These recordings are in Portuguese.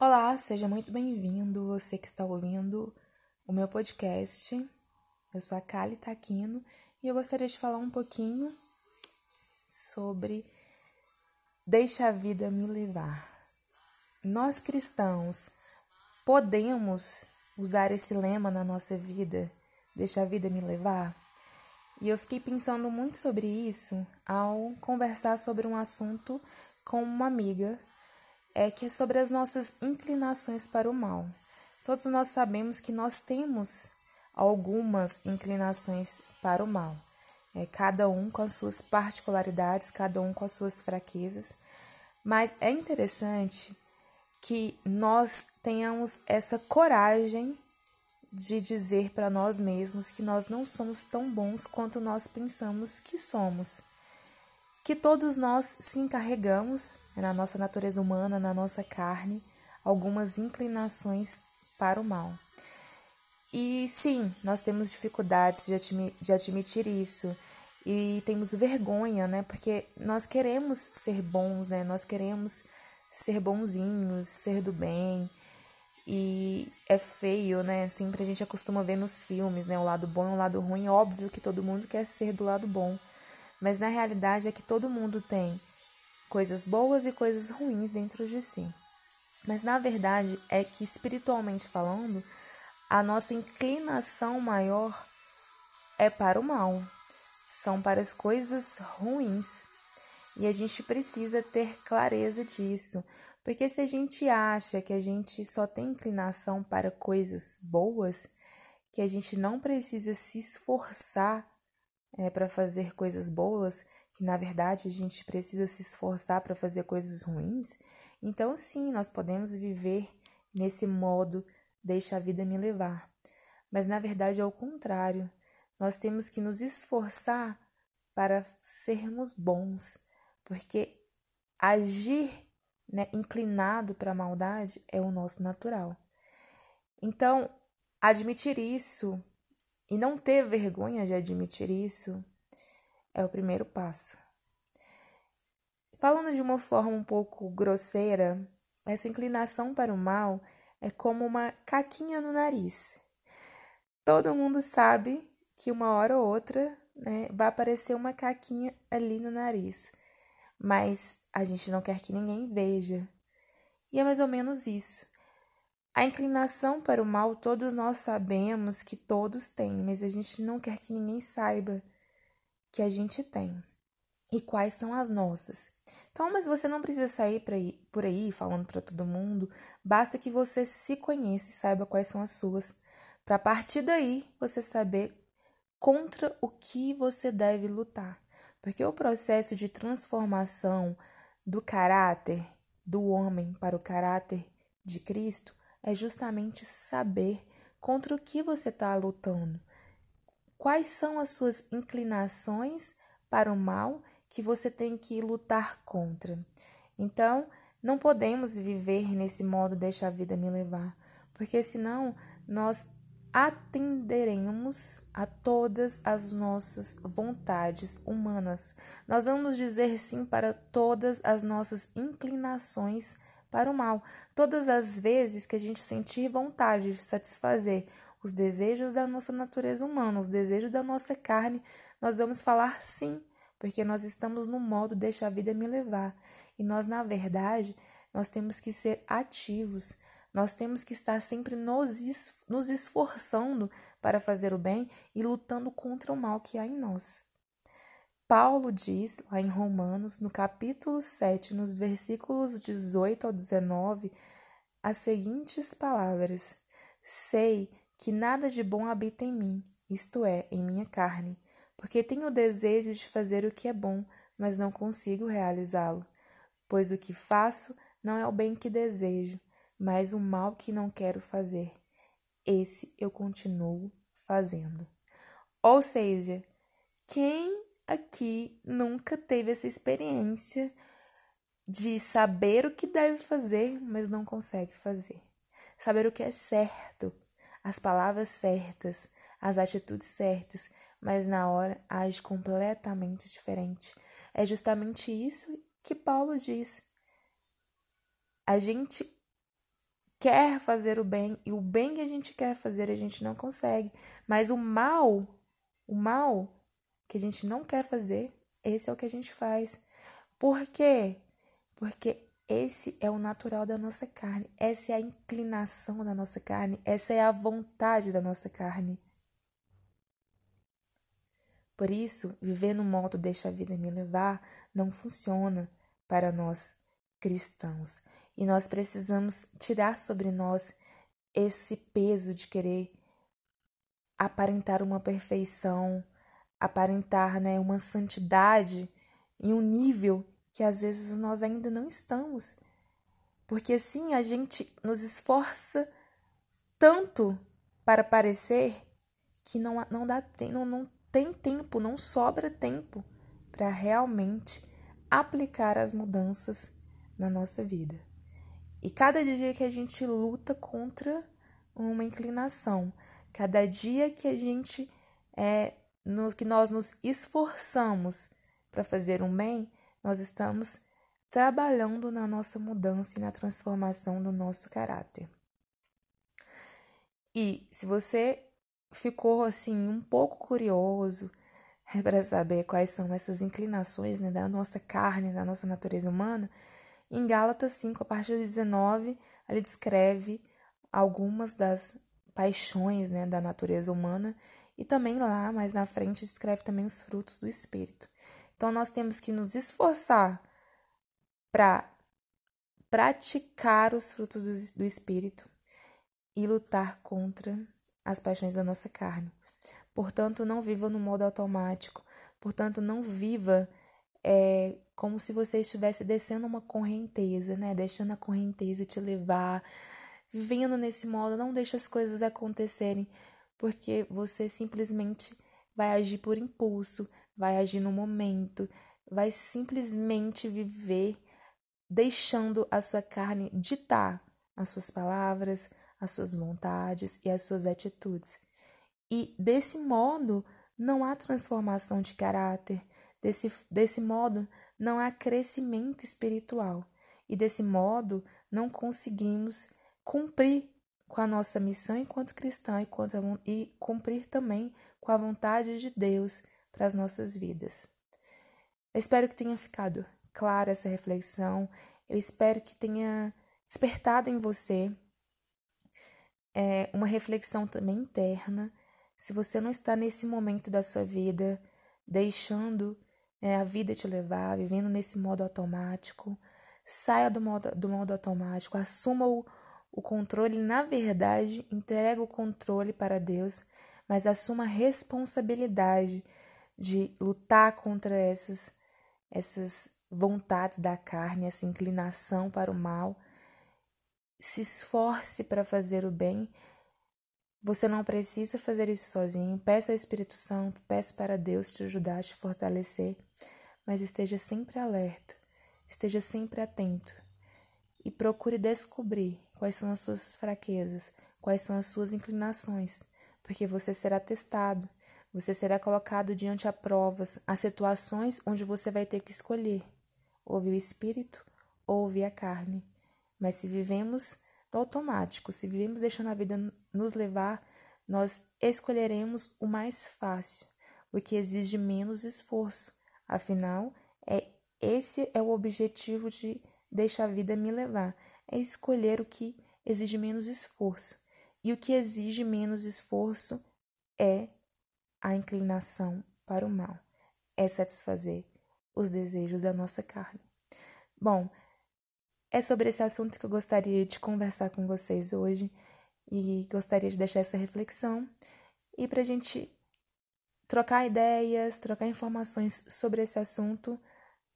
Olá, seja muito bem-vindo, você que está ouvindo o meu podcast. Eu sou a Kali Taquino e eu gostaria de falar um pouquinho sobre Deixa a vida me levar. Nós cristãos podemos usar esse lema na nossa vida, deixa a vida me levar? E eu fiquei pensando muito sobre isso ao conversar sobre um assunto com uma amiga, é que é sobre as nossas inclinações para o mal. Todos nós sabemos que nós temos algumas inclinações para o mal. É, cada um com as suas particularidades, cada um com as suas fraquezas. Mas é interessante que nós tenhamos essa coragem de dizer para nós mesmos que nós não somos tão bons quanto nós pensamos que somos. Que todos nós se encarregamos, na nossa natureza humana, na nossa carne, algumas inclinações para o mal. E sim, nós temos dificuldades de, admi de admitir isso e temos vergonha, né? Porque nós queremos ser bons, né? Nós queremos ser bonzinhos, ser do bem. E é feio, né? Sempre a gente acostuma ver nos filmes, né? O lado bom e o lado ruim. Óbvio que todo mundo quer ser do lado bom. Mas na realidade é que todo mundo tem coisas boas e coisas ruins dentro de si. Mas na verdade é que espiritualmente falando, a nossa inclinação maior é para o mal, são para as coisas ruins. E a gente precisa ter clareza disso, porque se a gente acha que a gente só tem inclinação para coisas boas, que a gente não precisa se esforçar é, para fazer coisas boas, que na verdade a gente precisa se esforçar para fazer coisas ruins, então sim, nós podemos viver nesse modo deixa a vida me levar. Mas na verdade é o contrário. Nós temos que nos esforçar para sermos bons, porque agir né, inclinado para a maldade é o nosso natural. Então, admitir isso e não ter vergonha de admitir isso é o primeiro passo. Falando de uma forma um pouco grosseira, essa inclinação para o mal é como uma caquinha no nariz. Todo mundo sabe que uma hora ou outra né, vai aparecer uma caquinha ali no nariz, mas a gente não quer que ninguém veja. E é mais ou menos isso. A inclinação para o mal todos nós sabemos que todos têm, mas a gente não quer que ninguém saiba que a gente tem e quais são as nossas. Então, mas você não precisa sair por aí falando para todo mundo, basta que você se conheça e saiba quais são as suas, para a partir daí você saber contra o que você deve lutar. Porque o processo de transformação do caráter do homem para o caráter de Cristo é justamente saber contra o que você está lutando. Quais são as suas inclinações para o mal que você tem que lutar contra. Então, não podemos viver nesse modo deixa a vida me levar, porque senão nós atenderemos a todas as nossas vontades humanas. Nós vamos dizer sim para todas as nossas inclinações para o mal. Todas as vezes que a gente sentir vontade de satisfazer os desejos da nossa natureza humana, os desejos da nossa carne, nós vamos falar sim porque nós estamos no modo deixa a vida me levar. E nós, na verdade, nós temos que ser ativos, nós temos que estar sempre nos, es nos esforçando para fazer o bem e lutando contra o mal que há em nós. Paulo diz lá em Romanos, no capítulo 7, nos versículos 18 ao 19, as seguintes palavras: Sei que nada de bom habita em mim, isto é, em minha carne porque tenho o desejo de fazer o que é bom, mas não consigo realizá-lo. Pois o que faço não é o bem que desejo, mas o mal que não quero fazer. Esse eu continuo fazendo. Ou seja, quem aqui nunca teve essa experiência de saber o que deve fazer, mas não consegue fazer? Saber o que é certo, as palavras certas, as atitudes certas, mas na hora age completamente diferente. É justamente isso que Paulo diz. A gente quer fazer o bem e o bem que a gente quer fazer a gente não consegue, mas o mal, o mal que a gente não quer fazer, esse é o que a gente faz. Por quê? Porque esse é o natural da nossa carne, essa é a inclinação da nossa carne, essa é a vontade da nossa carne. Por isso, viver no modo deixa a vida me levar não funciona para nós cristãos. E nós precisamos tirar sobre nós esse peso de querer aparentar uma perfeição, aparentar né, uma santidade em um nível que às vezes nós ainda não estamos. Porque assim a gente nos esforça tanto para parecer que não, não, dá, não, não tem tempo, não sobra tempo para realmente aplicar as mudanças na nossa vida. E cada dia que a gente luta contra uma inclinação, cada dia que a gente é no, que nós nos esforçamos para fazer um bem, nós estamos trabalhando na nossa mudança e na transformação do nosso caráter. E se você ficou assim um pouco curioso para saber quais são essas inclinações né, da nossa carne, da nossa natureza humana, em Gálatas 5, a partir do 19, ele descreve algumas das paixões né, da natureza humana e também lá, mais na frente, descreve também os frutos do Espírito. Então, nós temos que nos esforçar para praticar os frutos do, do Espírito e lutar contra as paixões da nossa carne. Portanto, não viva no modo automático. Portanto, não viva é, como se você estivesse descendo uma correnteza, né? Deixando a correnteza te levar, vivendo nesse modo. Não deixe as coisas acontecerem, porque você simplesmente vai agir por impulso, vai agir no momento, vai simplesmente viver deixando a sua carne ditar as suas palavras, as suas vontades e as suas atitudes. E desse modo não há transformação de caráter, desse, desse modo não há crescimento espiritual, e desse modo não conseguimos cumprir com a nossa missão enquanto cristã e, e cumprir também com a vontade de Deus para as nossas vidas. Eu espero que tenha ficado clara essa reflexão, eu espero que tenha despertado em você é, uma reflexão também interna. Se você não está nesse momento da sua vida, deixando é, a vida te levar, vivendo nesse modo automático, saia do modo, do modo automático, assuma o, o controle. Na verdade, entrega o controle para Deus, mas assuma a responsabilidade de lutar contra essas, essas vontades da carne, essa inclinação para o mal se esforce para fazer o bem. Você não precisa fazer isso sozinho. Peça ao Espírito Santo, peça para Deus te ajudar, te fortalecer, mas esteja sempre alerta, esteja sempre atento e procure descobrir quais são as suas fraquezas, quais são as suas inclinações, porque você será testado, você será colocado diante a provas, a situações onde você vai ter que escolher: ouve o Espírito ou a carne. Mas se vivemos no automático, se vivemos deixando a vida nos levar, nós escolheremos o mais fácil, o que exige menos esforço. Afinal, é esse é o objetivo de deixar a vida me levar, é escolher o que exige menos esforço. E o que exige menos esforço é a inclinação para o mal, é satisfazer os desejos da nossa carne. Bom, é sobre esse assunto que eu gostaria de conversar com vocês hoje e gostaria de deixar essa reflexão e para a gente trocar ideias, trocar informações sobre esse assunto.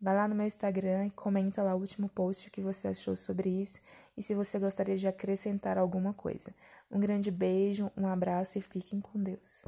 Vai lá no meu Instagram e comenta lá o último post que você achou sobre isso e se você gostaria de acrescentar alguma coisa. Um grande beijo, um abraço e fiquem com Deus.